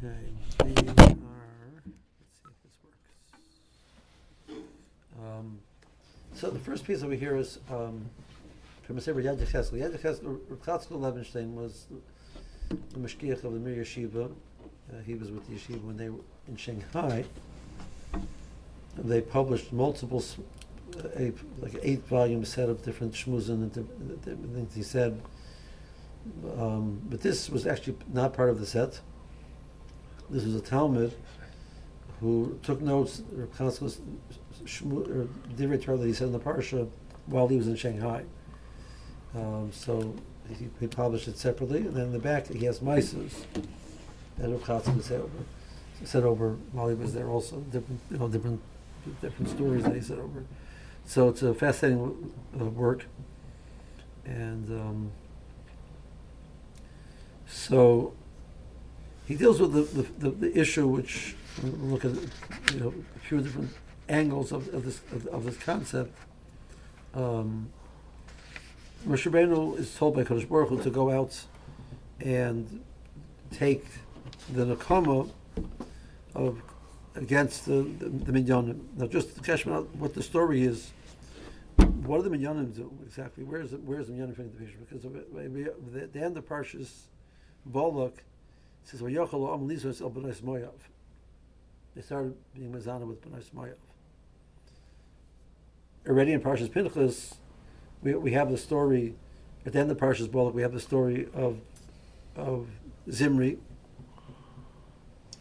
Okay, we are, let's see if this works. Um, So the first piece over here is um, from Sefer Yad Yecheskel. Yad Chatzkel Levenstein was the Mashgiach of the Mir Yeshiva. Uh, he was with the yeshiva when they were in Shanghai. They published multiple, uh, a, like eight volume set of different shmuzin and things he said. Um, but this was actually not part of the set. This was a Talmud who took notes, Reb or Divrei that he said in the parsha while he was in Shanghai. Um, so he, he published it separately, and then in the back he has mices that Reb Chatzkel said over, said over while he was there. Also, different, you know, different, different stories that he said over. So it's a fascinating uh, work, and um, so he deals with the, the, the, the issue which we'll look at you know a few different angles of, of this of, of this concept. Um, Moshe Rabbeinu is told by Kodesh Baruch Hu to go out and take the nakama of against the the, the Midyanim. Now, just to cash out what the story is. What do the Midyanim do exactly? Where's the, where's the Midyanim fitting the picture? Because of it, the, the end of Parshas Balak says, "Vayachal am lizos el moyav." They started being mazana with b'nais moyav. Already in Parshas Pinchas, we, we have the story at the end of Parshas Balak. We have the story of of Zimri.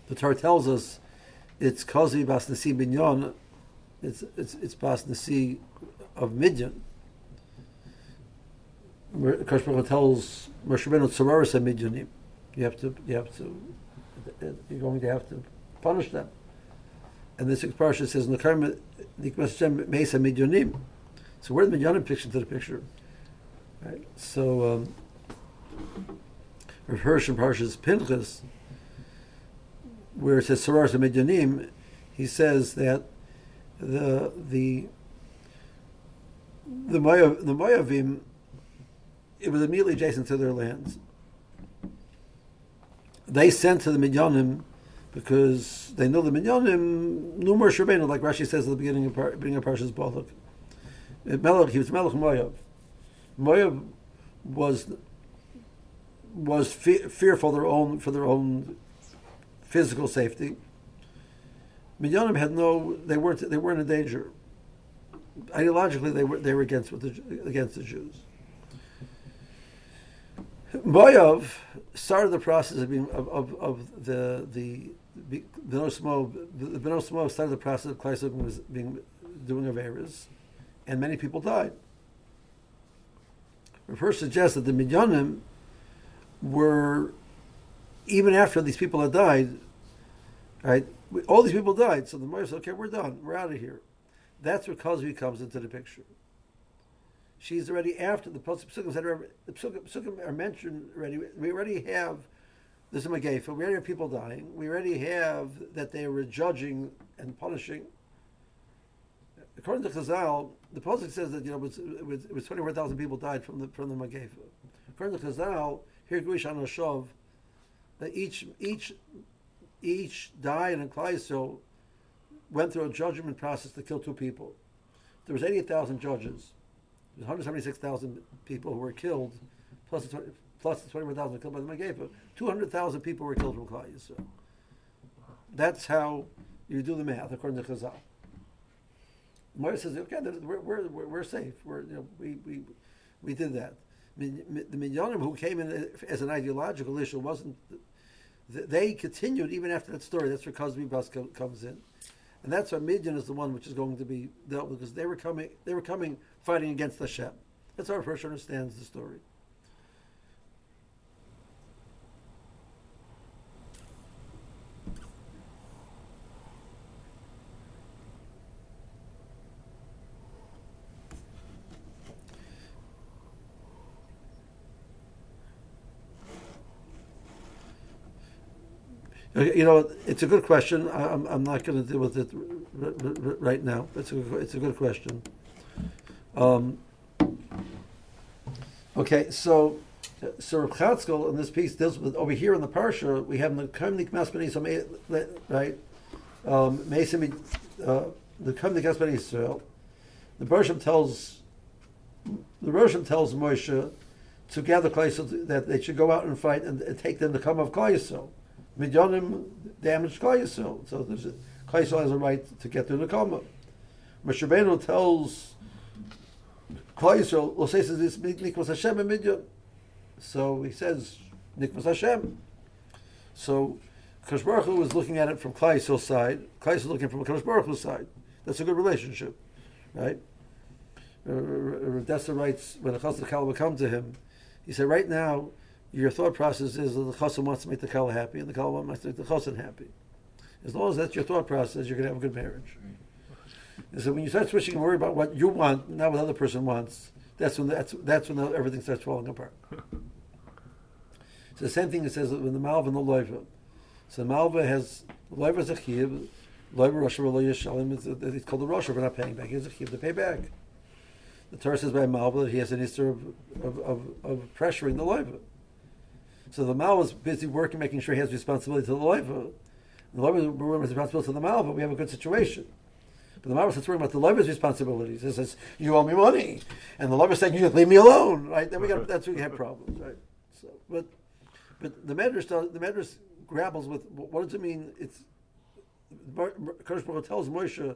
The Torah tells us it's Kazi Bas Nasi Binyon. It's it's it's Bas Nasi of Midian. Kosh tells Moshe Rabbeinu Tzoraris Midyanim. You have to you have to you're going to have to punish them. And this parsha says Nikmas Mesa Midyanim. So where the Midyanim picture to the picture? Right. So um, Rav Hirsch in Parshas Pinchas, where it says Sorar Midyanim, he says that the the the Moav, the Moavim, it was immediately adjacent to their lands. They sent to the Midyanim because they know the Midyanim Moshe Rabbeinu, like Rashi says at the beginning of, Par- beginning of Parshas Balak. Melech, he was Melech Moav. Moav was was fe- fearful their own for their own physical safety. Midyanim had no; they weren't they weren't in danger. Ideologically, they were they were against the, against the Jews. Moav started the process of being of, of, of the the Benos started the process of Klaisuk was being doing averas, and many people died. First suggests that the Midyanim were even after these people had died, right? All these people died, so the Moav said, "Okay, we're done. We're out of here." That's where Cozbi comes into the picture. She's already after the Psukim said the Psukim, are mentioned already. We already have this is Megefa. We already have people dying. We already have that they were judging and punishing. According to Chazal, the Pasuk says that you know it was, it was, was twenty four thousand people died from the from the Megefa. According to Chazal, here Guish Shov, that each each each died and Klaiso went through a judgment process to kill two people. There was eighty thousand judges. There's 176,000 people who were killed, plus the, 20, plus the 24,000 killed by the Megefa. 200,000 people were killed from Klal Yisrael. That's how you do the math, according to Chazal. Moira says, okay, we're, we're, we're, safe. We're, you know, we, we, we did that. The Midyanim who came in as an ideological issue wasn't, they continued even after that story. That's where Cozbi Bus comes in. And that's why Midian is the one which is going to be dealt with because they were coming, they were coming fighting against Hashem. That's how a person understands the story. You know, it's a good question. I'm, I'm not going to deal with it r- r- right now. It's a, it's a good question. Um, okay, so so Reb Chatzkel in this piece deals with over here in the parsha we have the Kamnik Masbani right um, uh, the Kamnik Masbani Israel. The Bershom tells the Bershom tells Moshe to gather Klai that they should go out and fight and, take them to come of Klai Yisrael. Midyanim damaged Klai so there's a, has a right to get the Kama. Moshe tells Yisrael, well, says this Nikmas Hashem and Midyan. So he says Nikmas Hashem. So Kosh Baruch Hu was looking at it from Klai Yisrael's side. Klai Yisrael looking from Kosh Baruch Hu's side. That's a good relationship, right? That's the rights when the Chassid Kala would come to him. He said, right now, your thought process is that the Chassid wants to make the Kala happy and the Kala wants to make the Chassid happy. As long as that's your thought process, you're going to have a good marriage. And so when you start switching and worry about what you want, not what the other person wants, that's when that's that's when everything starts falling apart. so the same thing it says when the Malva and the Loiva. So the Malva has Loiva is a chiyuv, Loiva Rosh Hashanah it's called the Rosh for not paying back. He has a chiyuv to pay back. The Torah says by Malva that he has an issue of, of, of, of pressuring the Loiva. So the Malva is busy working, making sure he has responsibility to the Loiva. The Loiva is responsible to the Malva. We have a good situation. But the Mara starts worrying about the lover's responsibilities. It says, "You owe me money," and the lover saying, "You leave me alone." Right? Then we got that's where we have problems, right? So, but but the Medrash the Medrash grapples with what does it mean? It's Kodesh Baruch tells Moshe,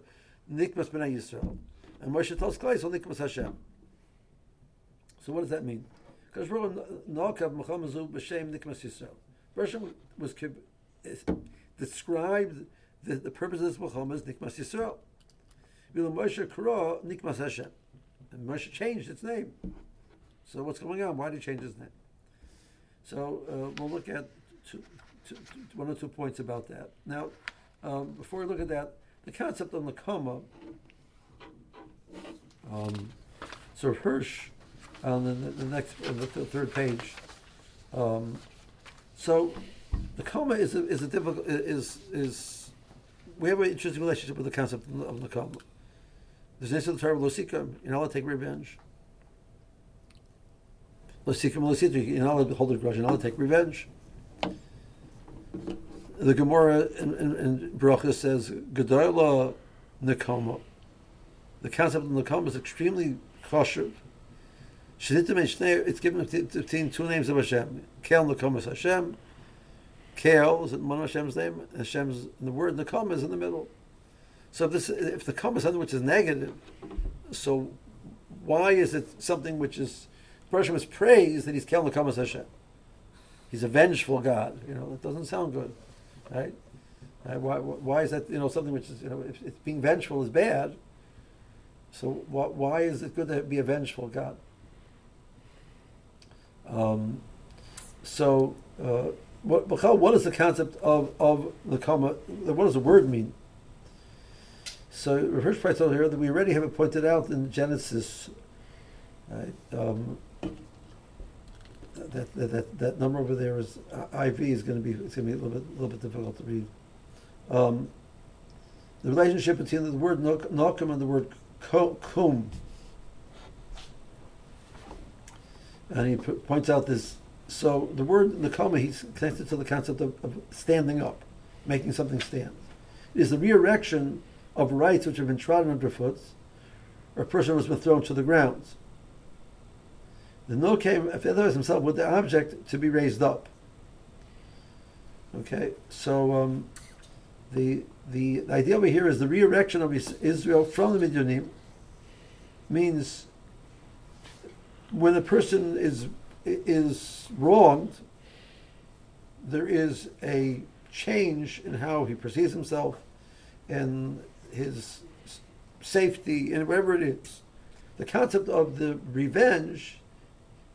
"Nikmas b'nei Yisrael," and Moshe tells Klai, "So Nikmas Hashem." So what does that mean? Kodesh Baruch Nakav Mechamazu b'Shem Nikmas Yisrael. Bershom was described the, the purpose of this Mecham as Nikmas Yisrael. Moshe Kra Nikmas Hashem. And Moshe changed its name. So what's going on? Why did he change his name? So uh, we'll look at two, two, one or two points about that. Now, um, before we look at that, the concept of Nakama, um, so Hirsch on the, the next, the third page. Um, so the coma is a, is a difficult is is we have an interesting relationship with the concept of the coma. There's the Torah, Losikum, you're not allowed to take revenge. Losikum, Lositri, you're not allowed hold a grudge, you're take revenge. The Gemara in, in, in Baruch says, Gedoyla Nekoma. The concept of Nekoma is extremely kosher. It's given between two names of Hashem. Kel Nekoma is Hashem. Kel is one of Hashem's name. Hashem's, the word Nekoma is in the middle. So if this, if the come is something which is negative, so why is it something which is person was praised that he's Kel Nekamas Hashem? He's a vengeful God. You know, that doesn't sound good, right? right? Why, why is that? You know, something which is you know, if, if being vengeful is bad, so why, why is it good to be a vengeful God? Um, so, uh, what, what is the concept of, of the kama? What does the word mean? So Rav Hirsch told here that we already have it pointed out in Genesis. Right? Um, that, that, that, that number over there is uh, IV is going to be it's going to be a little bit a little bit difficult to read. Um, the relationship between the word nokum and the word kum. And he p- points out this. So the word nakama, he's connected to the concept of, of standing up, making something stand. It is the re-erection of rights which have been trodden underfoot, or a person who's been thrown to the ground. The no came if otherwise himself with the object to be raised up. Okay, so um, the, the the idea over here is the re-erection of Israel from the Midianim means when a person is is wronged, there is a change in how he perceives himself, and his safety and whatever it is. The concept of the revenge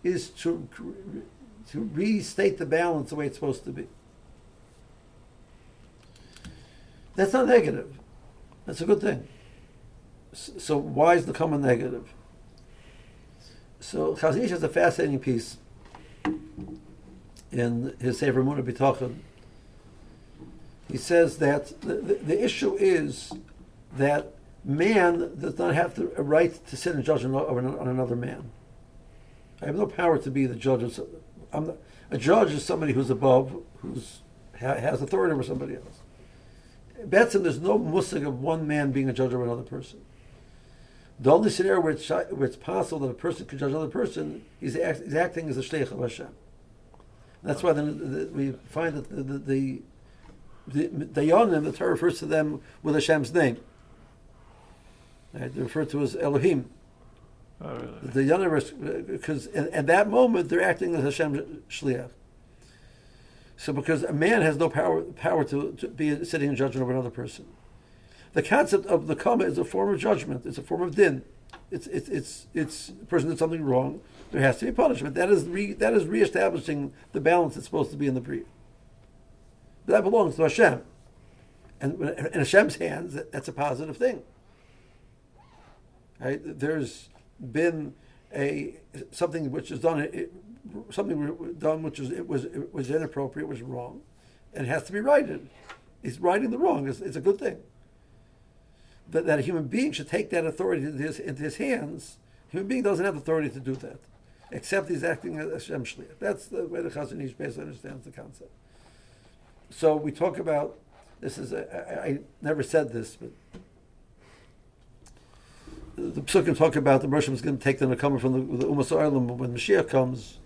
is to to restate the balance the way it's supposed to be. That's not negative. That's a good thing. So why is the common negative? So Chazon Ish has a fascinating piece in his Sefer Munah B'Tachon. He says that the, the, the issue is that man does not have the right to sit and judge on, another man. I have no power to be the judge of, I'm not, a judge is somebody who's above, who's ha, has authority over somebody else. Betsim, there's no musig of one man being a judge of another person. The only scenario where it's, where it's possible that a person can judge another person, is, act, acting as a sheikh of Hashem. That's why the, the, we find that the the, the, the Yonim, the Torah refers to them with Hashem's name. Right? Referred to as Elohim. Oh, really? The universe, uh, because at that moment they're acting as Hashem's shliach. So because a man has no power power to, to be sitting in judgment over another person. The concept of the kama is a form of judgment. It's a form of din. It's it's it's it's a person did something wrong. There has to be punishment. That is re, that is reestablishing the balance that's supposed to be in the brief. But that belongs to Hashem, and in Hashem's hands, that's a positive thing. Right? There's been a something which is done. It, something done which is it was it was inappropriate, was wrong, and has to be righted. He's righting the wrong. It's, it's a good thing. That, that a human being should take that authority into his, into his hands. Human being doesn't have authority to do that, except he's acting as Hashem Shliach. That's the way the Chazon Ish basically understands the concept. So we talk about this is a, I, I never said this, but the psukim talk about the Rosh is going to take them the Nakama from the, the Umas Ireland when Mashiach comes.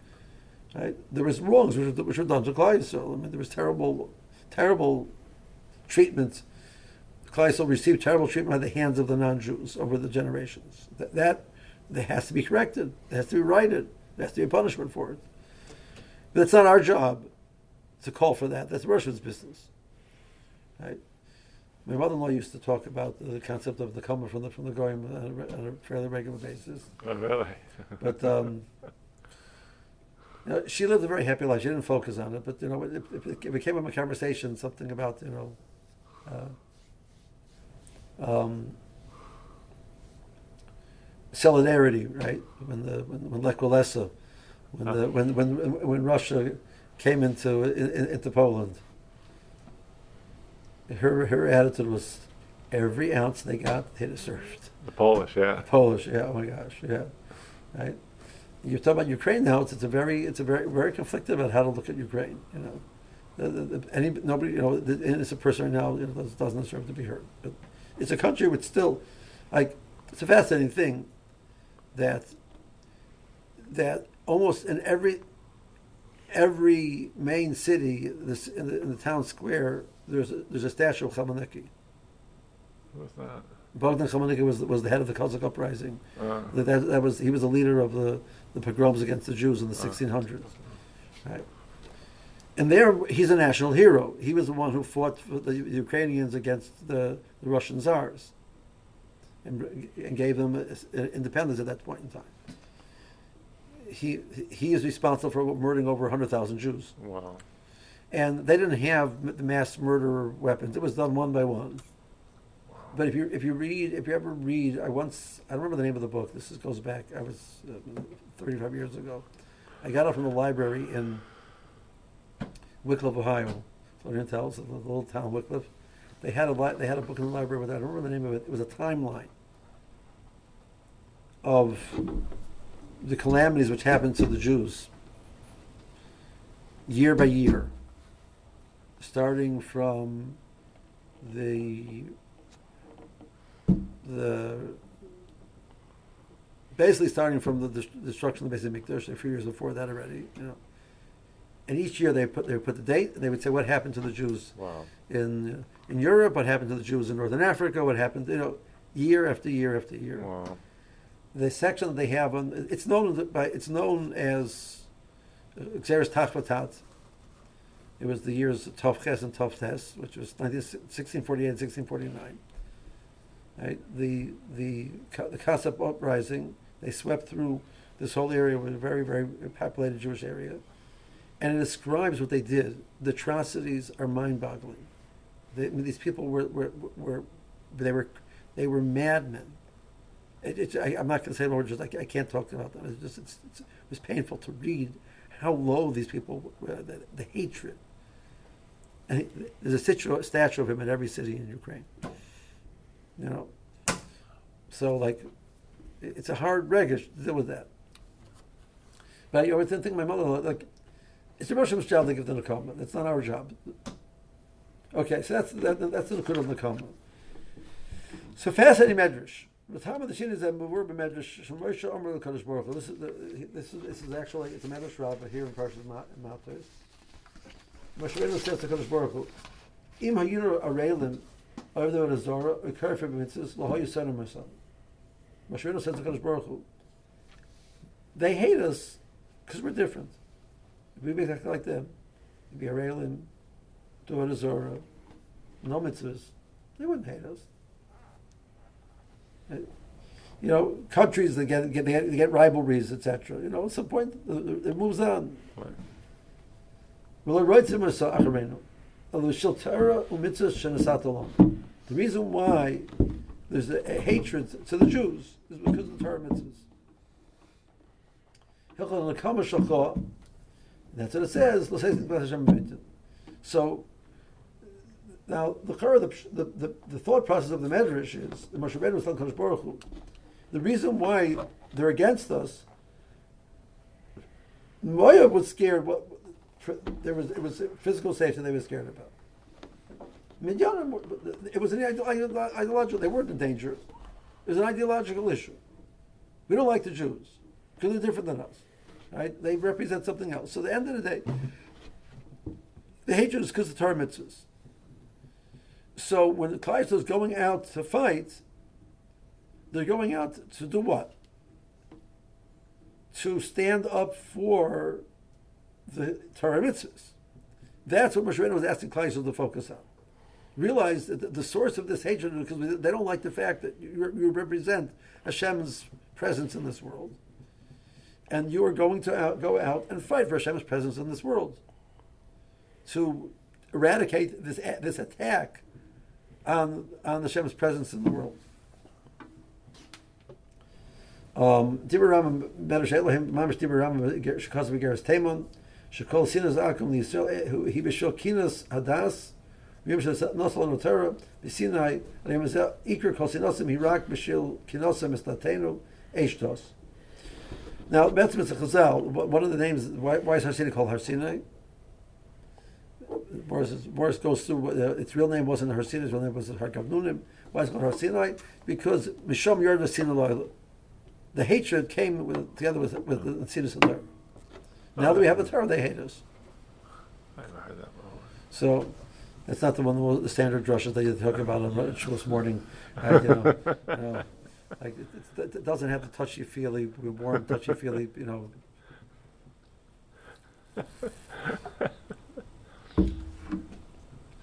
Right? There was wrongs which were, which were done to Klal Yisrael. I mean, there was terrible, terrible treatment. Klal Yisrael received terrible treatment by the hands of the non-Jews over the generations. That, that, that has to be corrected. It has to be righted. There has to be a punishment for it. But it's not our job to call for that. That's Russia's business. Right? My mother-in-law used to talk about the concept of the coming from the from the goyim on a, on a fairly regular basis. Oh, really? But um, you know, she lived a very happy life. She didn't focus on it, but you know, it, it, it became a conversation, something about you know, uh, um, solidarity, right? When the when, when Lech Walesa, when the when when when Russia came into in, into Poland, her her attitude was every ounce they got, they deserved. The Polish, yeah. The Polish, yeah. Oh my gosh, yeah. Right. You're talking about Ukraine now. It's, it's a very it's a very very conflicted about how to look at Ukraine. You know, the, the, the, any nobody you know the innocent person right now you know, doesn't deserve to be hurt. But it's a country which still, like, it's a fascinating thing that that almost in every every main city this in the, in the town square there's a, there's a statue of Chmielnicki. What's that? Bogdan Chmielnicki was was the head of the Cossack uprising. Uh, That, that, that was he was the leader of the, the pogroms against the Jews in the 1600s. Right. And there, he's a national hero. He was the one who fought for the Ukrainians against the, the Russian czars and, and gave them uh, independence at that point in time. He, he is responsible for murdering over 100,000 Jews. wow. And they didn't have the mass murder weapons. It was done one by one. But if you if you read if you ever read I once I don't remember the name of the book. This is, goes back I was uh, 35 years ago. I got it from the library in Wickliffe, Ohio. Florian tells the little town Wickliffe. They had a li- they had a book in the library with I don't remember the name of it. It was a timeline of the calamities which happened to the Jews year by year, starting from the the basically starting from the destruction of the basic Mikdash a few years before that already, you know. And each year they put they would put the date and they would say what happened to the Jews Wow. in in Europe, what happened to the Jews in Northern Africa, what happened, you know, year after year after year. Wow. The section that they have on it's known by it's known as Xeris Tachvatat. It was the years Tovches and Tovtes, which was 19, 1648 and 1649. Right? The the the Cossack uprising. They swept through this whole area, was a very very populated Jewish area, and it describes what they did. The atrocities are mind-boggling. I mean, these people were, were were they were they were madmen. It, it, I, I'm not going to say more. Just I, I can't talk about them. It's just it's, it's, it was painful to read how low these people were. The, the hatred. And he, there's a situ, statue of him in every city in Ukraine. You know, so like, it- it's a hard regish to deal with that. But you know, think my mother like, It's the Hashem's job to give the Nakama. That's not our job. Okay, so that's that, that's the Nakud of Nakama. So fascinating medrash. The time of the shin is that we're medrash. Baruch Hu. This is this is this is actually it's a medrash rabba here in Parshas Matos. Moshe says to Kadosh Baruch Hu, Im hayinu areilim over the Zora occur for mitzvahs lahoyu senu masam. Moshe Rabbeinu says to Kadosh Baruch Hu, they hate us because we're different. If we be like them, be areilim, do a Zora, no mitzvahs, they wouldn't hate us uh, you know, countries that get, get they, get, rivalries, etc. You know, what's the point? It moves on. The reason why there's a, a, hatred to the Jews is because of the Torah mitzvahs. That's what it says. So now the the, the, the, thought process of the Medrash is the Moshe Rabbeinu was telling Baruch Hu, the reason why they're against us. Moab was scared. What there was, it was physical safety they were scared about. Midyanim, it was an ideological. They weren't in danger. It was an ideological issue. We don't like the Jews because they're different than us, right? They represent something else. So, at the end of the day, the hatred is because of Torah mitzvahs. So, when the Klai is going out to fight, they're going out to do what? To stand up for the Torah mitzvahs. That's what Moshe was asking Klai to focus on. Realize that the source of this hatred because they don't like the fact that you, represent Hashem's presence in this world. And you are going to out, go out and fight for Hashem's presence in this world. To eradicate this, this attack on, on Hashem's presence in the world. Um, Temon Shekol Sinas Akum Yisrael He Bishol Kinas Hadas Yom Shel Nosal No Torah B'Sinai Yom Shel Iker Kol Sinosim Hirak B'Shil Kinosam Estatenu Eshtos Now, Betzim is a Chazal. One of the names, why, why is Har Sinai called Har Sinai? Boris, Boris goes through, uh, its real name wasn't Har Sinai, its real name was Har Kavnunim. Why is it called Har Sinai? Because Mishom Yord Sinai the hatred came with, together with with the Tzidus and. Now that we have the Torah, they hate us. I never heard that before. So that's not the one the standard drushes that you're talking about on Shabbos morning. You know, you know, like it, it, doesn't have the touchy feely, warm touchy feely, you know.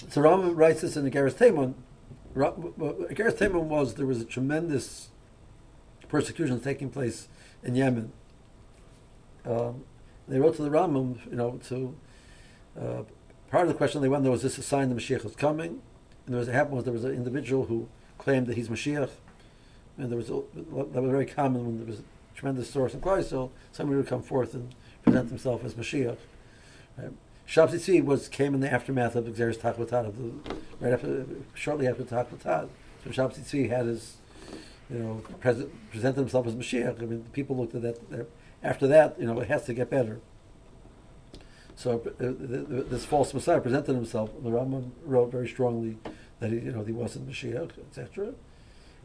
so Rambam writes this in the Geras Temon. Geras Temon was there was a tremendous persecution taking place in Yemen. Um, they wrote to the Rambam, you know, to uh, part of the question they wondered was this a sign the Mashiach was coming? And there was what happened was there was an individual who claimed that he's Mashiach, and there was a, that was very common when there was tremendous source in Christ. So somebody would come forth and present himself as Mashiach. Right? Shabtai was came in the aftermath of Xeris the, right after, shortly after Tachvatad. So Shabtai had his you know, present, present himself as Mashiach. I mean, people looked at that. After that, you know, it has to get better. So uh, this false Messiah presented himself. The Rambam wrote very strongly that he, you know, he wasn't Mashiach, etc.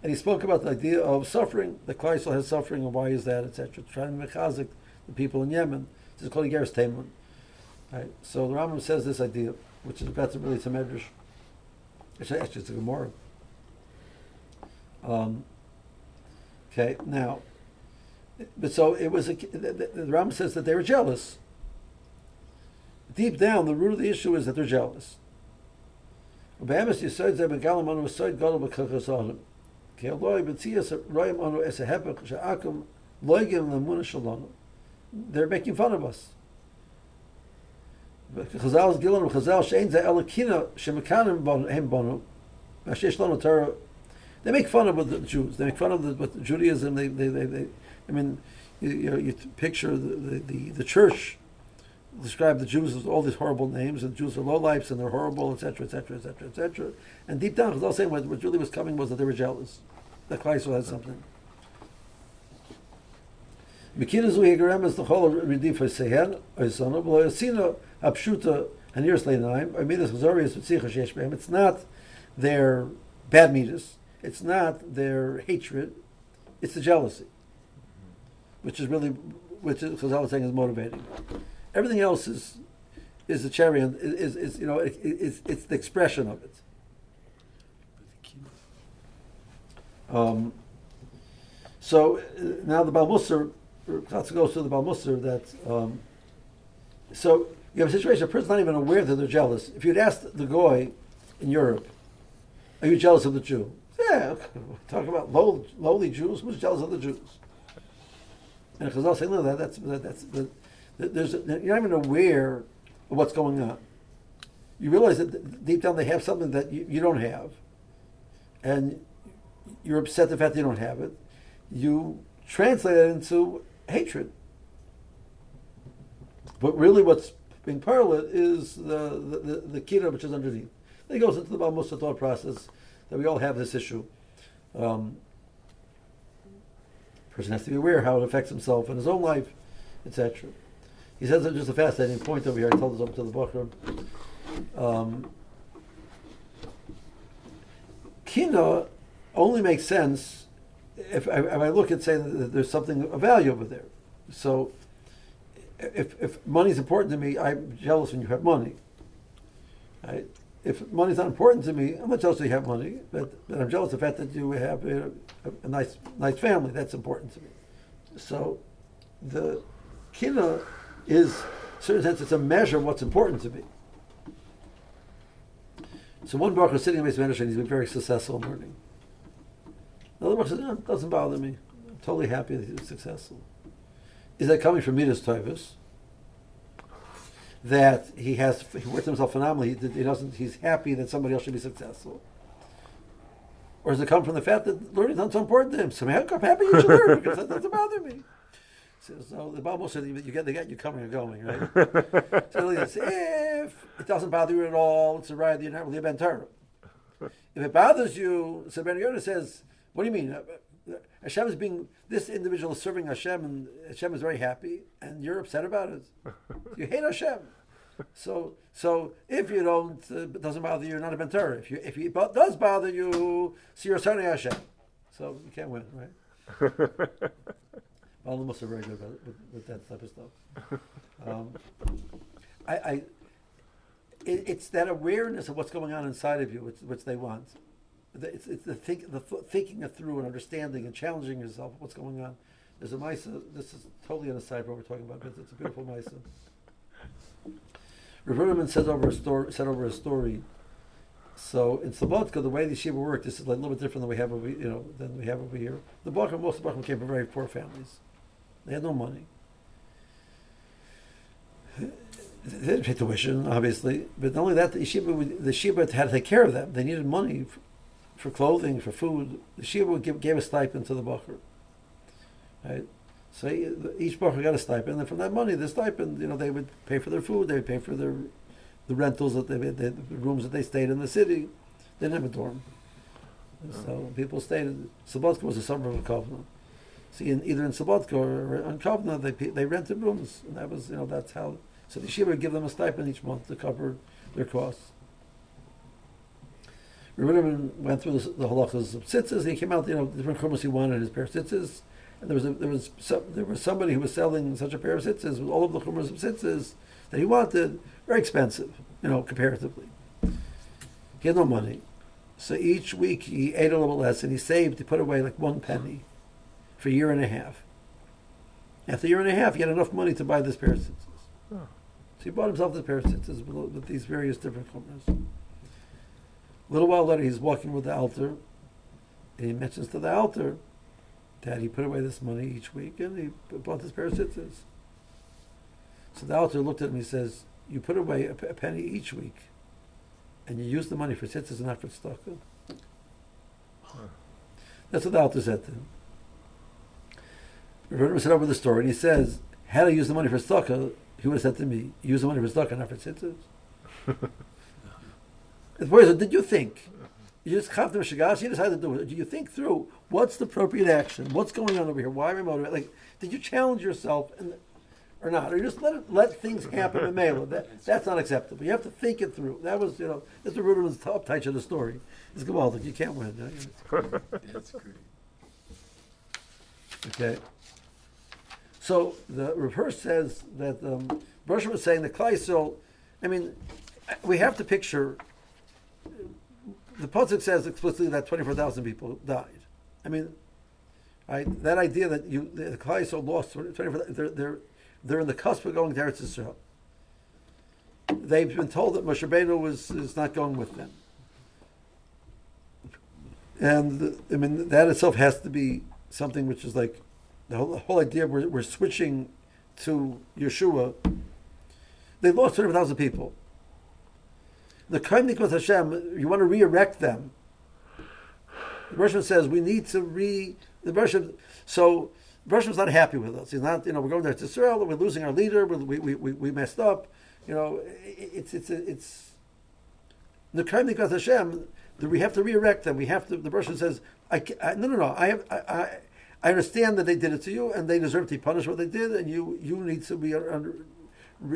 And he spoke about the idea of suffering. The Kleisel has suffering, and why is that, etc. Trying to mechazik the people in Yemen. This is called Geras Temon. Right. So the Rambam says this idea, which is to really to Medrash. Actually, actually, it's a Gemara. Um, Okay, now, but so it was. A, the, the, the Ram says that they were jealous. Deep down, the root of the issue is that they're jealous. They're making fun of us. Chazal's Gilon Chazal Shein Ze Elakina Shemekanim Hem Bonu Mashiach Lanu Torah they make fun of the Jews. They make fun of the, with Judaism. They, they, they, they, I mean, you, you, know, you picture the, the, the, the church describe the Jews as all these horrible names, and Jews are lowlifes and they're horrible, etc., etc., etc., etc. And deep down, because all saying what, what really was coming was that they were jealous. That Kleisel had something. The whole. It's not their bad midas, it's not their hatred, it's the jealousy, which is really, which is, Chazal is saying is motivating. Everything else is is the cherry, and is, is you know, it, it's, it's the expression of it. Um, so uh, now the Balmusar, goes to the Balmusar that, um, so you have a situation, a person's not even aware that they're jealous. If you'd asked the Goy in Europe, are you jealous of the Jew? Yeah, talk about low, lowly Jews, who's jealous of the Jews? And Chazal say, no, that, that's, that, that's, that, there's, you're not even aware of what's going on. You realize that deep down they have something that you, you don't have. And you're upset the fact that you don't have it, you translate it into hatred. But really, what's being parallel is the the, the, the kira which is underneath. He goes into the Balmusa thought process that we all have this issue. Um, person has to be aware how it affects himself in his own life, etc. He says just a fascinating point over here. I told this over to the Bachram. Um, kina only makes sense if I, if I look at saying that there's something of value over there. So if, if money is important to me, I'm jealous when you have money. Right? If money's not important to me, I'm not jealous that you have money, but, but I'm jealous of the fact that you have a, a, a nice nice family. That's important to me. So the kina is, in certain sense, it's a measure of what's important to me. So one Baruch is sitting in base of he's been very successful in learning. Another one says, it doesn't bother me. I'm totally happy that he's successful. Is that coming from Midas Toivus? That he has, he worked himself phenomenally. He, he, doesn't, he's happy that somebody else should be successful. Or does it come from the fact that learning is not so important to him? So I'm happy you should learn because that doesn't bother me. So, so the Bible says you get they get you coming and going, right? so says, if it doesn't bother you at all, it's a right you're not really a ben. If it bothers you, so Ben Yoda says, what do you mean? Hashem is being this individual is serving Hashem, and Hashem is very happy, and you're upset about it. You hate Hashem. So, so if you don't, uh, it doesn't bother you. You're not a mentor. If you, if it does bother you, so you're serving Hashem. So you can't win, right? All the most are very good with, with, that type of stuff. Um, I, I it, it's that awareness of what's going on inside of you, which, which they want it's, it's the, think, the thinking it through and understanding and challenging yourself what's going on. There's a Misa, uh, this is totally on the side of what we're talking about, but it's a beautiful Misa. Rav said over a story. Said over a story. So in Slobodka, the way the yeshiva worked, this is a little bit different than we have over, you know, than we have over here. The Bachar, most of the came from very poor families. They had no money. They didn't pay tuition, obviously, but not only that, the yeshiva, the yeshiva had to take care of them. They needed money for clothing, for food. The Shiva would give, gave a stipend to the Bacher. Right? So each Bacher got a stipend, and from that money, the stipend, you know, they would pay for their food, they would pay for their the rentals that they, they the rooms that they stayed in the city. They didn't have a dorm. So people stayed. In, Slobodka was a suburb of Kovna. See, in, either in Slobodka or on Kovna, they they rented rooms, and that was you know that's how. So the Shiva would give them a stipend each month to cover their costs. Rebbeinu went through the, the halachas of tzitzis. He came out, you know, different chumas he wanted his pair of tzitzis. And there was a, there was some, there was somebody who was selling such a pair of tzitzis with all of the chumas of tzitzis that he wanted, very expensive, you know, comparatively. He had no money, so each week he ate a little less, and he saved. He put away like one penny for a year and a half. After a year and a half, he had enough money to buy this pair of tzitzis. Oh. So he bought himself this pair of tzitzis with, with these various different chumas. A little while later, he's walking with the altar, and he mentions to the altar that he put away this money each week and he bought this pair of tzitzis. So the altar looked at him and he says, You put away a, penny each week, and you use the money for tzitzis and not for tzedakah. Huh. That's what the altar said to him. Rebbe said over the story, and he says, Had I used the money for tzedakah, he would have said to me, Use the money for tzedakah, not for tzitzis. The boy said, Did you think You just have to you decide to do it. Do you think through what's the appropriate action? What's going on over here? Why am I motivated? Like, did you challenge yourself and, or not? Or you just let it, let things happen in Mela? That, that's not acceptable. You have to think it through. That was, you know, that's the Ruderman's top touch of the story. It's Gavaldic. You can't win. That's great. Okay. So the reverse says that um, Bershom was saying that Kleisel, I mean, we have to picture. The Pasuk says explicitly that twenty-four thousand people died. I mean, right, that idea that you the Kleisel lost twenty-four, they're they're they're in the cusp of going to Eretz Yisrael. They've been told that Moshe Rabbeinu was is not going with them, and I mean that itself has to be something which is like the whole, the whole idea we're, we're switching to Yeshua. They lost 200,000 people. The Kaimnik with Hashem, you want to re-erect them. The Russian says we need to re the Russian. So Russian's not happy with us. He's not. You know, we're going there to Israel. We're losing our leader. We we, we, we messed up. You know, it's it's it's the Kaimnik with Hashem. that We have to re-erect them. We have to. The Russian says, I, I no no no. I have I, I I understand that they did it to you and they deserve to be punished what they did, and you you need to be under,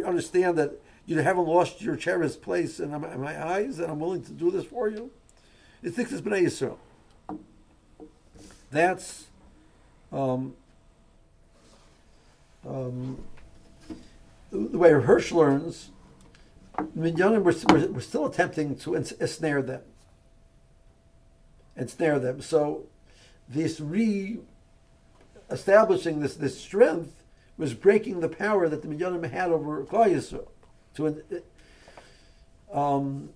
understand that you haven't lost your cherished place in my, eyes, and I'm willing to do this for you. It thinks it's Bnei Yisrael. That's um, um, the way Hirsch learns. Were, were, were still attempting to ensnare them, ensnare them. So this re establishing this, this strength was breaking the power that the Midyanim had over Klal Yisrael. To, um,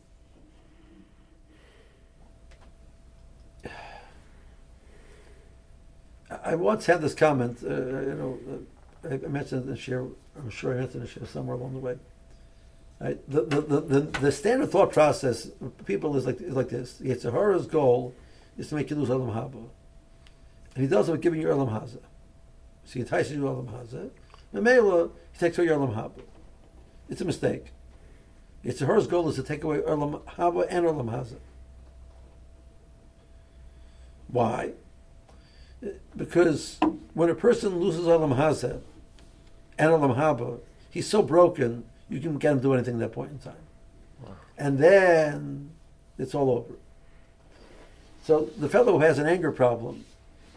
I once had this comment, uh, you know, uh, I mentioned it this year, I'm sure I mentioned it this year somewhere along the way. The, the, the, the, standard thought process of people is like, is like this. Yetzer Hara's goal is to make you lose Olam Haba. And he does it by giving you Olam Haza. So he entices you Olam Haza. Memela, he takes away your Olam Haba. It's a mistake. Yetzer Hara's goal is to take away Olam Haba and Olam Haza. Why? Because when a person loses Olam Haza and Olam Haba, he's so broken, you can get him to do anything at that point in time. And then it's all over. So the fellow who has an anger problem,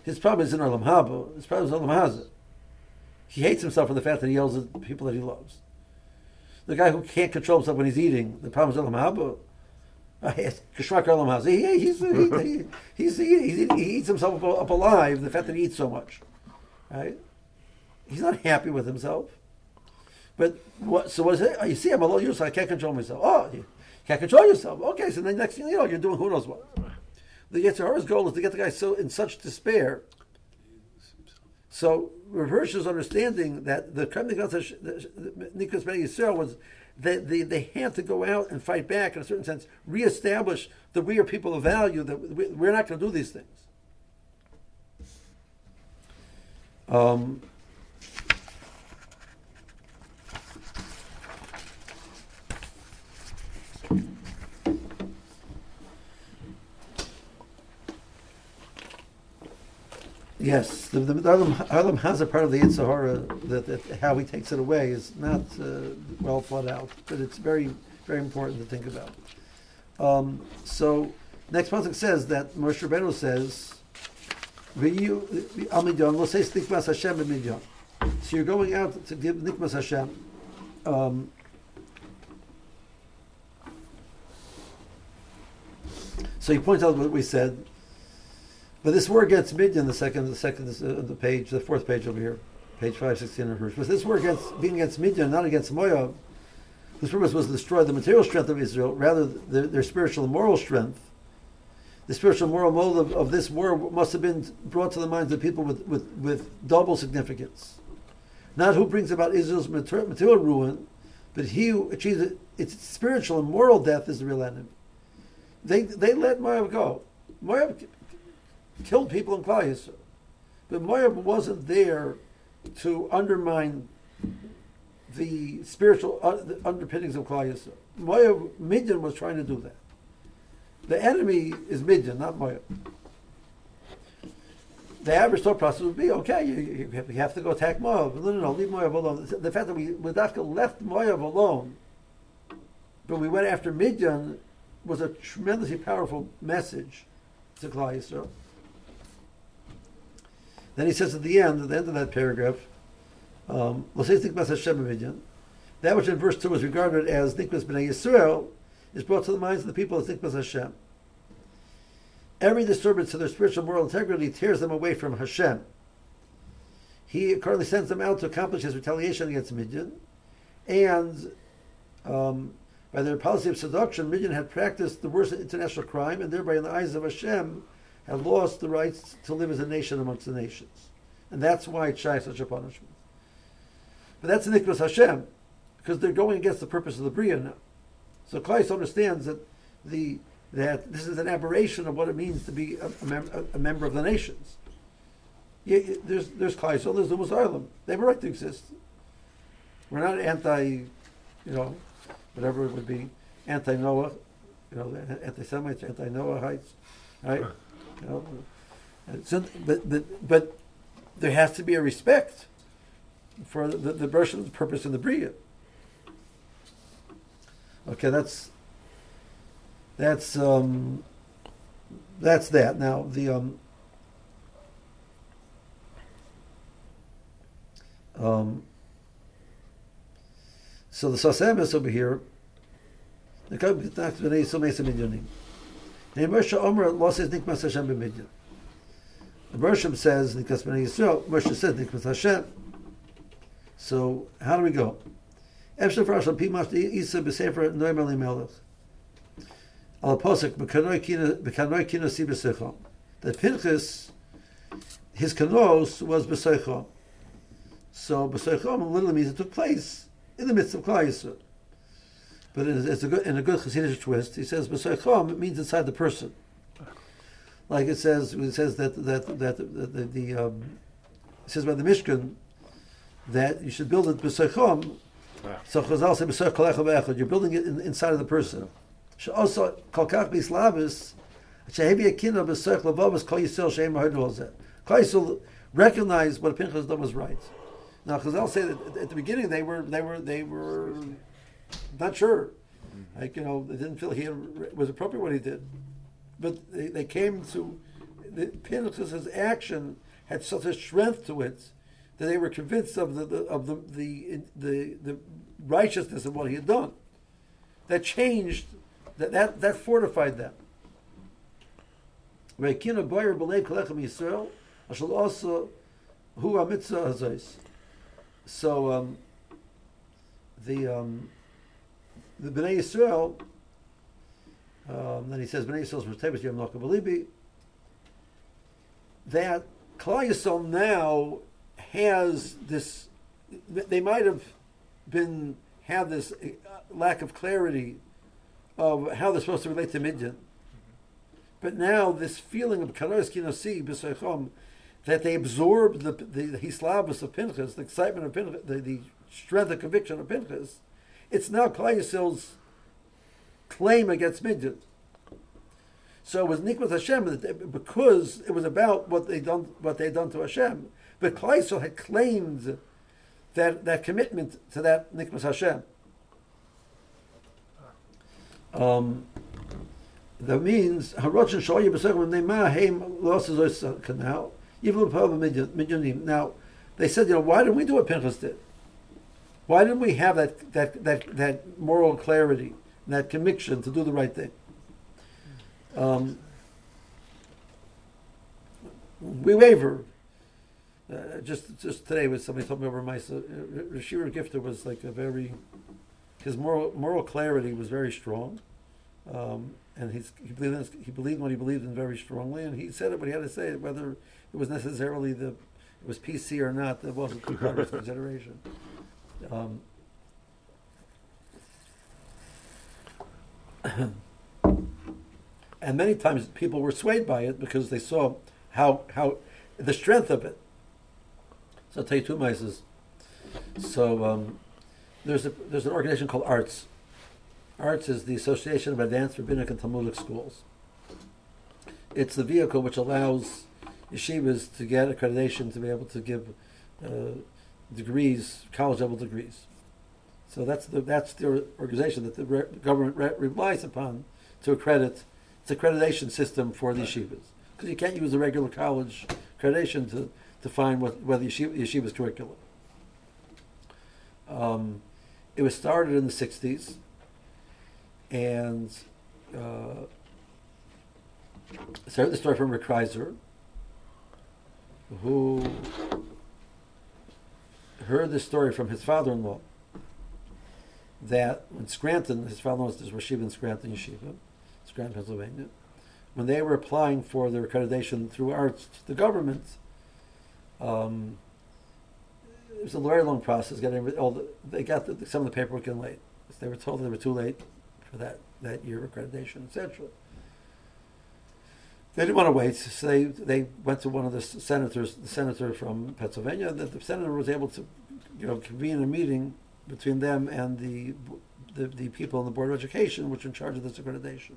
his problem isn't Olam Haba, his problem is Olam Haza. He hates himself for the fact that he yells at people that he loves. The guy who can't control himself when he's eating, the problem is Olam Haba. Kishmak Olam. He, he's, he, he's, he, he eats himself up, up alive, the fact that he eats so much. Right? He's not happy with himself. But what? So what is it? Oh, you see, I'm a little useless. I can't control myself. Oh, you can't control yourself. Okay, so then next thing you know, you're doing who knows what. The Yetzer Hara's goal is to get the guy so in such despair. So Rav Hirsch's understanding that the Nikas Ben Yisrael was that they, they had to go out and fight back in a certain sense, reestablish that we are people of value, that we, we're not going to do these things. Um, Yes, the, the, the Olam has a part of the Yetzer Hara that, that how he takes it away is not uh, well thought out, but it's very, very important to think about. Um, so, next pasuk says that Moshe Rabbeinu says. So you're going out to give nikmas Hashem. Um, so he points out what we said. But this word against Midian, the second, the second, uh, the page, the fourth page over here, page five sixteen of Hirsch. But this word against being against Midian, not against Moab, whose purpose was to destroy the material strength of Israel, rather their, their spiritual and moral strength. The spiritual and moral mode of, of this war must have been brought to the minds of people with, with, with double significance. Not who brings about Israel's material ruin, but he who achieves it, its spiritual and moral death is the real enemy. They, they let Moab go. Moab killed people in Klal. But Moab wasn't there to undermine the spiritual uh, the underpinnings of Klal. Moab Midian was trying to do that. the enemy is Midian, not Moab. The average thought process would be, okay, you, you, have, to go attack Moab. No, no, no, leave Moab alone. The fact that we Ladafka left Moab alone, but we went after Midian, was a tremendously powerful message to Klal Yisrael. Then he says at the end, at the end of that paragraph, um, that which in verse 2 was regarded as Nikmas B'nai Yisrael is brought to the minds of the people as Nikmas Hashem. Every disturbance to their spiritual moral integrity tears them away from Hashem. He currently sends them out to accomplish his retaliation against Midian, and um, by their policy of seduction, Midian had practiced the worst international crime, and thereby, in the eyes of Hashem, had lost the rights to live as a nation amongst the nations. And that's why it shy such a punishment. But that's Nikmas Hashem, because they're going against the purpose of the Bria now. So Kleist understands that the that this is an aberration of what it means to be a, a, mem- a member of the nations. Yeah, there's there's Kleist, there's the Muslim. They have a right to exist. We're not anti, you know, whatever it would be, anti Noah, you know, anti Semites, anti Noahites, right? Know, so, but, but, but there has to be a respect for the, the, the purpose of the Bria. Okay, that's that's um, that's that. Now the um, um, so the Sfas Emes over here, the Moshe Omer losses Nikmas Hashem b'Midyan. The Moshe says Nikmas B'nai Yisrael. Moshe says Nikmas Hashem. So how do we go? Efshel Farash Al Pimash Isa B'Sefer Noam Elimelech. Al Posek B'Kanoi Kino Si B'Seichom. That Pinchas, his kanos was B'Seichom. So B'Seichom literally means it took place in the midst of Klal Yisrael. But it's a good, in a good Hasidic twist, he says it means inside the person. Like it says, it says that that that the, the, the um, it says by the Mishkan that you should build it B'Seichom so Chazal say b'soich You're building it in, inside of the person. Also, kol kach b'islavus, shehebi akina b'soich lavavus kol yisrael sheim ha'od zeh. Kol yisrael recognize what Pinchas done was right. Now Chazal say that at the beginning they were they were they were not sure. Like you know, they didn't feel he was appropriate what he did, but they, they came to the, Pinchas's action had such a strength to it that they were convinced of the, the of the, the the the righteousness of what he had done. That changed that that, that fortified them. So um, the um, the Bnei Yisrael, um, then he says Bnei Yisrael's Mertebes Yom Belibi. That Klal Yisrael now has this. They might have been have this uh, lack of clarity of how they're supposed to relate to Midian. But now this feeling of kinosi b'soichom that they absorb the the, hislavus of Pinchas, the excitement of Pinchas, the, the strength of conviction of Pinchas, it's now Klal claim against Midian. So it was Nikmat Hashem because it was about what they done what they done to Hashem. But Kleisel had claimed that, that commitment to that Nikmas Hashem. Um, that means Harochin Shoya B'Sechem Neima Heim Losses Canal even. Now they said, you know, why didn't we do what Pinchas did? Why didn't we have that that that that moral clarity, and that conviction to do the right thing? Um, we waver. Uh, just just today, was somebody told me over my uh, Rashir Gifter was like a very his moral moral clarity was very strong, um, and he's, he believed in, he believed what he believed in very strongly, and he said it, but he had to say it whether it was necessarily the it was PC or not. That wasn't of consideration. Um, and many times people were swayed by it because they saw how how the strength of it so two mices. So um, there's a there's an organization called AARTS, AARTS is the Association of Advanced Rabbinic and Talmudic Schools. It's the vehicle which allows yeshivas to get accreditation to be able to give uh, degrees, college level degrees. So that's the that's the organization that the re- government re- relies upon to accredit. It's accreditation system for the yeshivas because you can't use a regular college accreditation to, to find what, whether yeshiva, yeshiva's curriculum. Um, it was started in the 60s and uh, started the story from Rick Kreiser, who heard the story from his father-in-law that when Scranton, his father-in-law was Rashiva in Scranton Yeshiva, Scranton, Pennsylvania, when they were applying for their accreditation through AARTS the government, um, it was a very long process getting all the, they got the, some of the paperwork in late. They were told they were too late for that, that year of accreditation, etc. They didn't want to wait, so they, they went to one of the senators, the senator from Pennsylvania, that the senator was able to, you know, convene a meeting between them and the, the, the people in the Board of Education, which were in charge of this accreditation.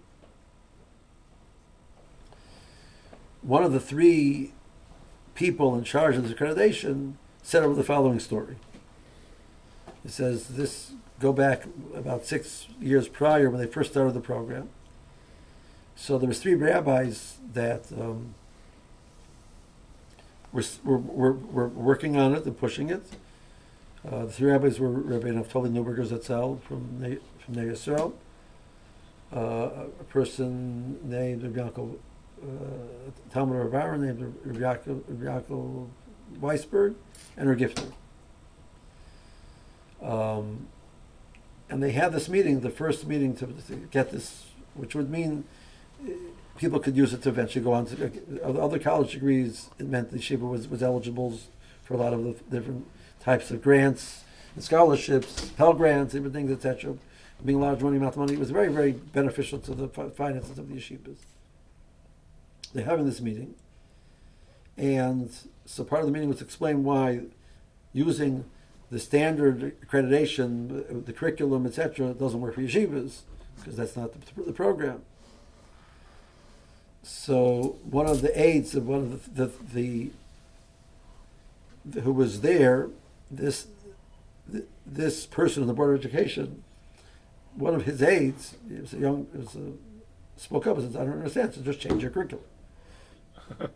One of the three people in charge of this accreditation set up the following story. It says this go back about six years prior when they first started the program. So there was three rabbis that um, were, were, were, working on it and pushing it. Uh, the three rabbis were Rabbi Naftali Neuberger Zetzel from ne- from Ner Yisrael, uh, a person named Rabbi Yaakov, uh, Talmud Rav named Rabbi Yaakov, Rabbi Yaakov Weisberg, and her gifter. Um, and they had this meeting, the first meeting to, to, get this, which would mean people could use it to eventually go on to uh, other college degrees. It meant the Shiva was, was eligible for a lot of the different types of grants and scholarships, Pell grants, different things, etc. Being a large money amount of money, it was very, very beneficial to the finances of the yeshivas. They're having this meeting, and so part of the meeting was to explain why using the standard accreditation, the curriculum, etc., doesn't work for yeshivas because that's not the, the, program. So one of the aides of one of the, the, the who was there, this this person in the board of education, one of his aides, he was a young, was a, spoke up and said, "I don't understand. So just change your curriculum."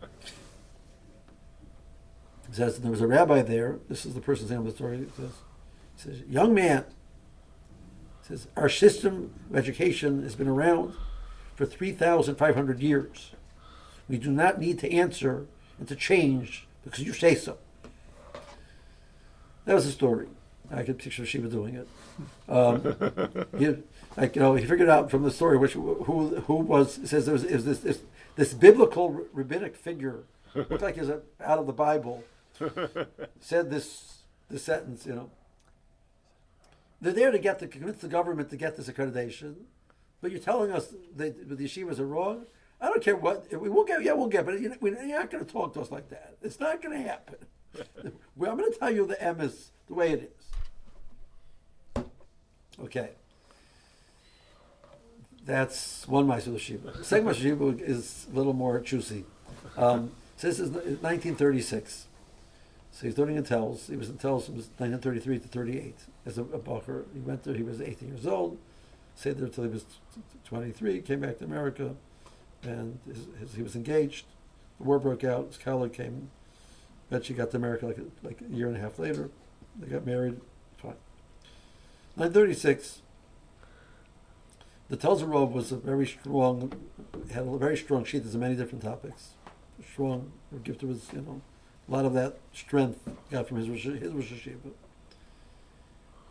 He says there was a rabbi there. This is the person's name of the story. He says, he says young man. He says our system of education has been around for three thousand five hundred years. We do not need to answer and to change because you say so. That was the story. I could picture Shiva doing it. Um, he, like you know, he figured out from the story which who who was says there was is this, this this biblical rabbinic figure looked like he's out of the Bible said this this sentence, you know. They're there to get to convince the government to get this accreditation, but you're telling us that the yeshivas are wrong. I don't care what we will get. Yeah, we'll get, but you're not going to talk to us like that. It's not going to happen. well, I'm going to tell you the M is the way it is. Okay. That's one Meister Shiva. Second Meister Shiva is a little more juicy. Um, so this is 1936. So he's learning in Telz. He was in Telz from 1933 to 38 as a, a Bacher. He went there, he was 18 years old, stayed there until he was 23, came back to America, and his, his, he was engaged. The war broke out, his colleague came, eventually got to America like a, like a year and a half later. They got married, fine. 1936, the Telzerov was a very strong, had a very strong sheet on many different topics. Strong, Gifter was, you know, a lot of that strength got from his his Rosh Hashiva.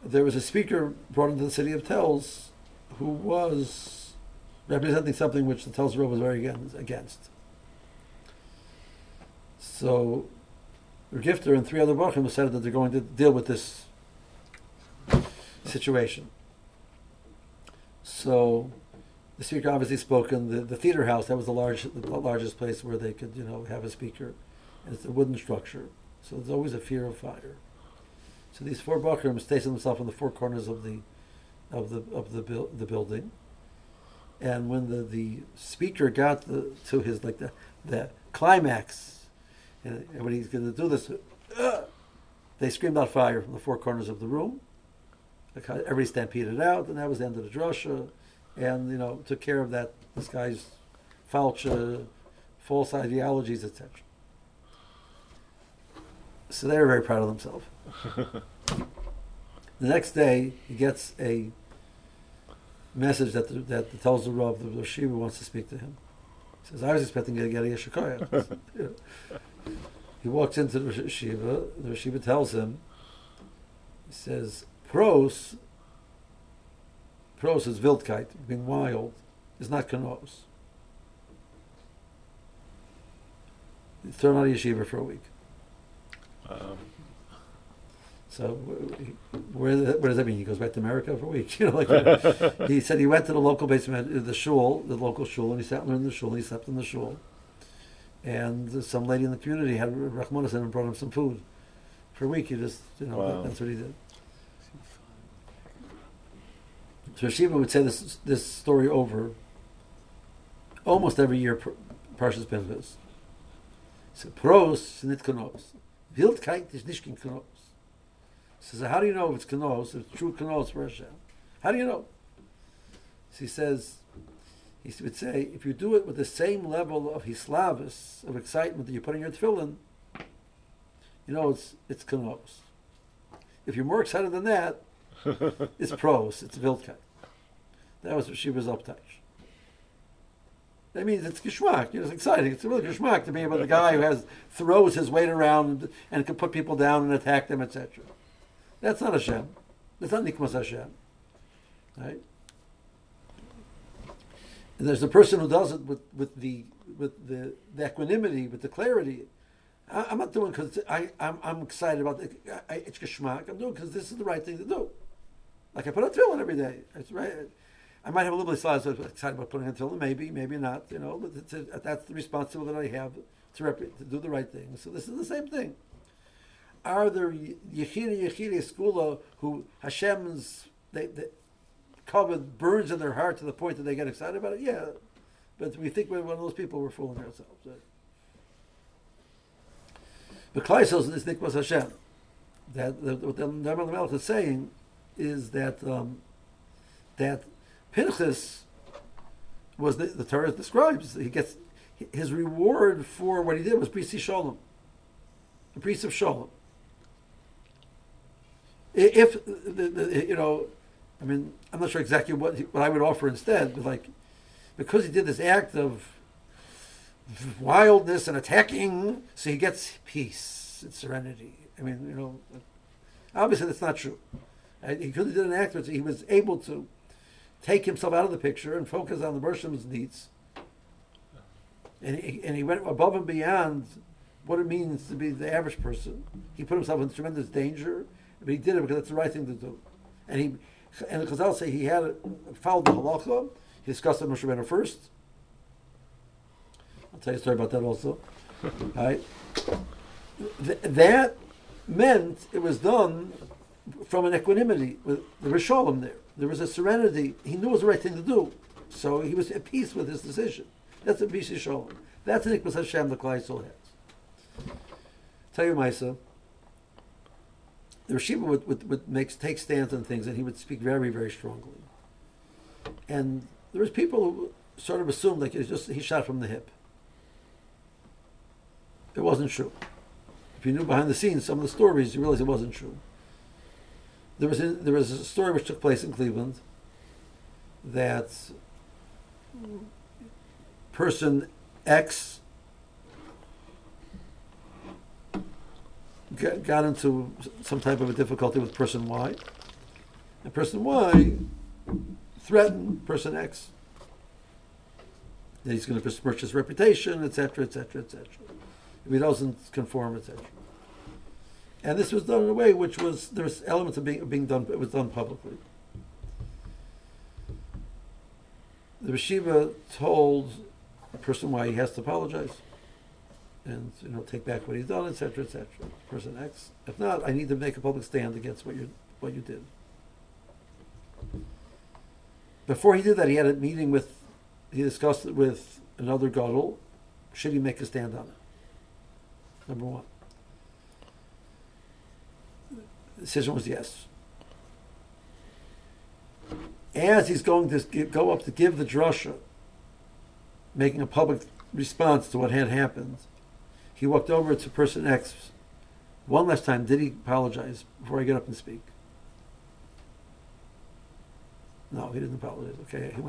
There was a speaker brought into the city of Telz who was representing something which the Rebbe was very against. So, Gifter and three other Bachim decided that they're going to deal with this situation. So, the speaker obviously spoke in the, the theater house. That was the large, the largest place where they could, you know, have a speaker and it's a wooden structure. So there's always a fear of fire. So these four Bakrim stationed themselves in the four corners of the of the of the buil- the building. And when the, the speaker got the, to his like the the climax, and, when he's going to do this, uh, they screamed out fire from the four corners of the room. Everybody stampeded out, and that was the end of the drasha, and you know took care of that this guy's uh, false ideologies, etc. So they were very proud of themselves. the next day, he gets a message that the, that tells the Rav that the Shiva wants to speak to him. He says, "I was expecting to get a yasher koach." he walks into the Shiva. The Shiva tells him, he says, "Pros, pros is wildkeit, being wild, is not kanos." He's thrown out of yeshiva for a week. Um, So wh- where, what does that mean? He goes back to America for a week. You know, like he said, he went to the local basement, uh, the shul, the local shul, and he sat and learned in the shul. And he slept in the shul, and some lady in the community had Rachmanis and brought him some food for a week. He just, you know, Wow. that's what he did. So Shiva would say this this story over almost every year. Parshas Pinchas. So pros nit kanos. Wildkeit is nicht kanos. So how do you know if it's kanos, if it's true kanos for Hashem? How do you know? So he says, he would say, if you do it with the same level of hislavis, of excitement that you put in your tefillin, you know it's it's kanos. If you're more excited than that, it's pros, it's wildkeit. That was what she was uptight. That means it's geschmack. You know, it's exciting. It's really geschmack to be able the guy who has throws his weight around and can put people down and attack them, etc. That's not Hashem. That's not Nikmas Hashem. Right? And there's a person who does it with, with the with the, the equanimity, with the clarity. I, I'm not doing because I'm, I'm excited about it. It's geschmack. I'm doing because this is the right thing to do. Like I put on tefillin every day. It's right. I might have a little bit of excited about putting on tefillin, maybe, maybe not. You know, but a, that's the responsibility that I have to rep- to do the right thing. So this is the same thing. Are there yechida yechida skula who Hashem's they, they covered burns in their heart to the point that they get excited about it? Yeah, but we think we're one of those people. We're fooling ourselves. Right? But Klaisos is Nikmas Hashem. That the, what the Rebbe Melech is saying is that um, that Pinchas was the, the Torah describes he gets his reward for what he did was Brisi Shalom, the priest of Shalom. If you know, I mean, I'm not sure exactly what what I would offer instead, but like because he did this act of wildness and attacking, so he gets peace and serenity. I mean, you know, obviously that's not true. He could have did an act where he was able to take himself out of the picture and focus on the Bershom's needs. And he, and he went above and beyond what it means to be the average person. He put himself in tremendous danger, but he did it because that's the right thing to do. And he and the Chazal say he had followed the halacha. He discussed it with Moshe Rabbeinu first. I'll tell you a story about that also. All right. Th- that meant it was done from an equanimity. With the shalom there. There was a serenity. He knew it was the right thing to do, so he was at peace with his decision. That's a shalom. That's an ikbas Hashem the Klai Yisrael has. Tell you, Maisa. The Rashiva would, would, would make, take stands on things, and he would speak very, very strongly. And there was people who sort of assumed like it was just he shot from the hip. It wasn't true. If you knew behind the scenes some of the stories, you realize it wasn't true. There was a, there was a story which took place in Cleveland that person X got, got into some type of a difficulty with person Y, and person Y threatened person X that he's going to besmirch his reputation, etc., etc., etc. If he doesn't conform, etc. And this was done in a way which was there's elements of being, being done. It was done publicly. The Rashiva told a person why he has to apologize and you know take back what he's done, etc., etc. Person X. If not, I need to make a public stand against what you what you did. Before he did that, he had a meeting with, he discussed it with another gadol. Should he make a stand on it? Number one. The decision was yes. As he's going to go up to give the drasha, making a public response to what had happened, he walked over to person X one last time. Did he apologize before I get up and speak? No, he didn't apologize. Okay,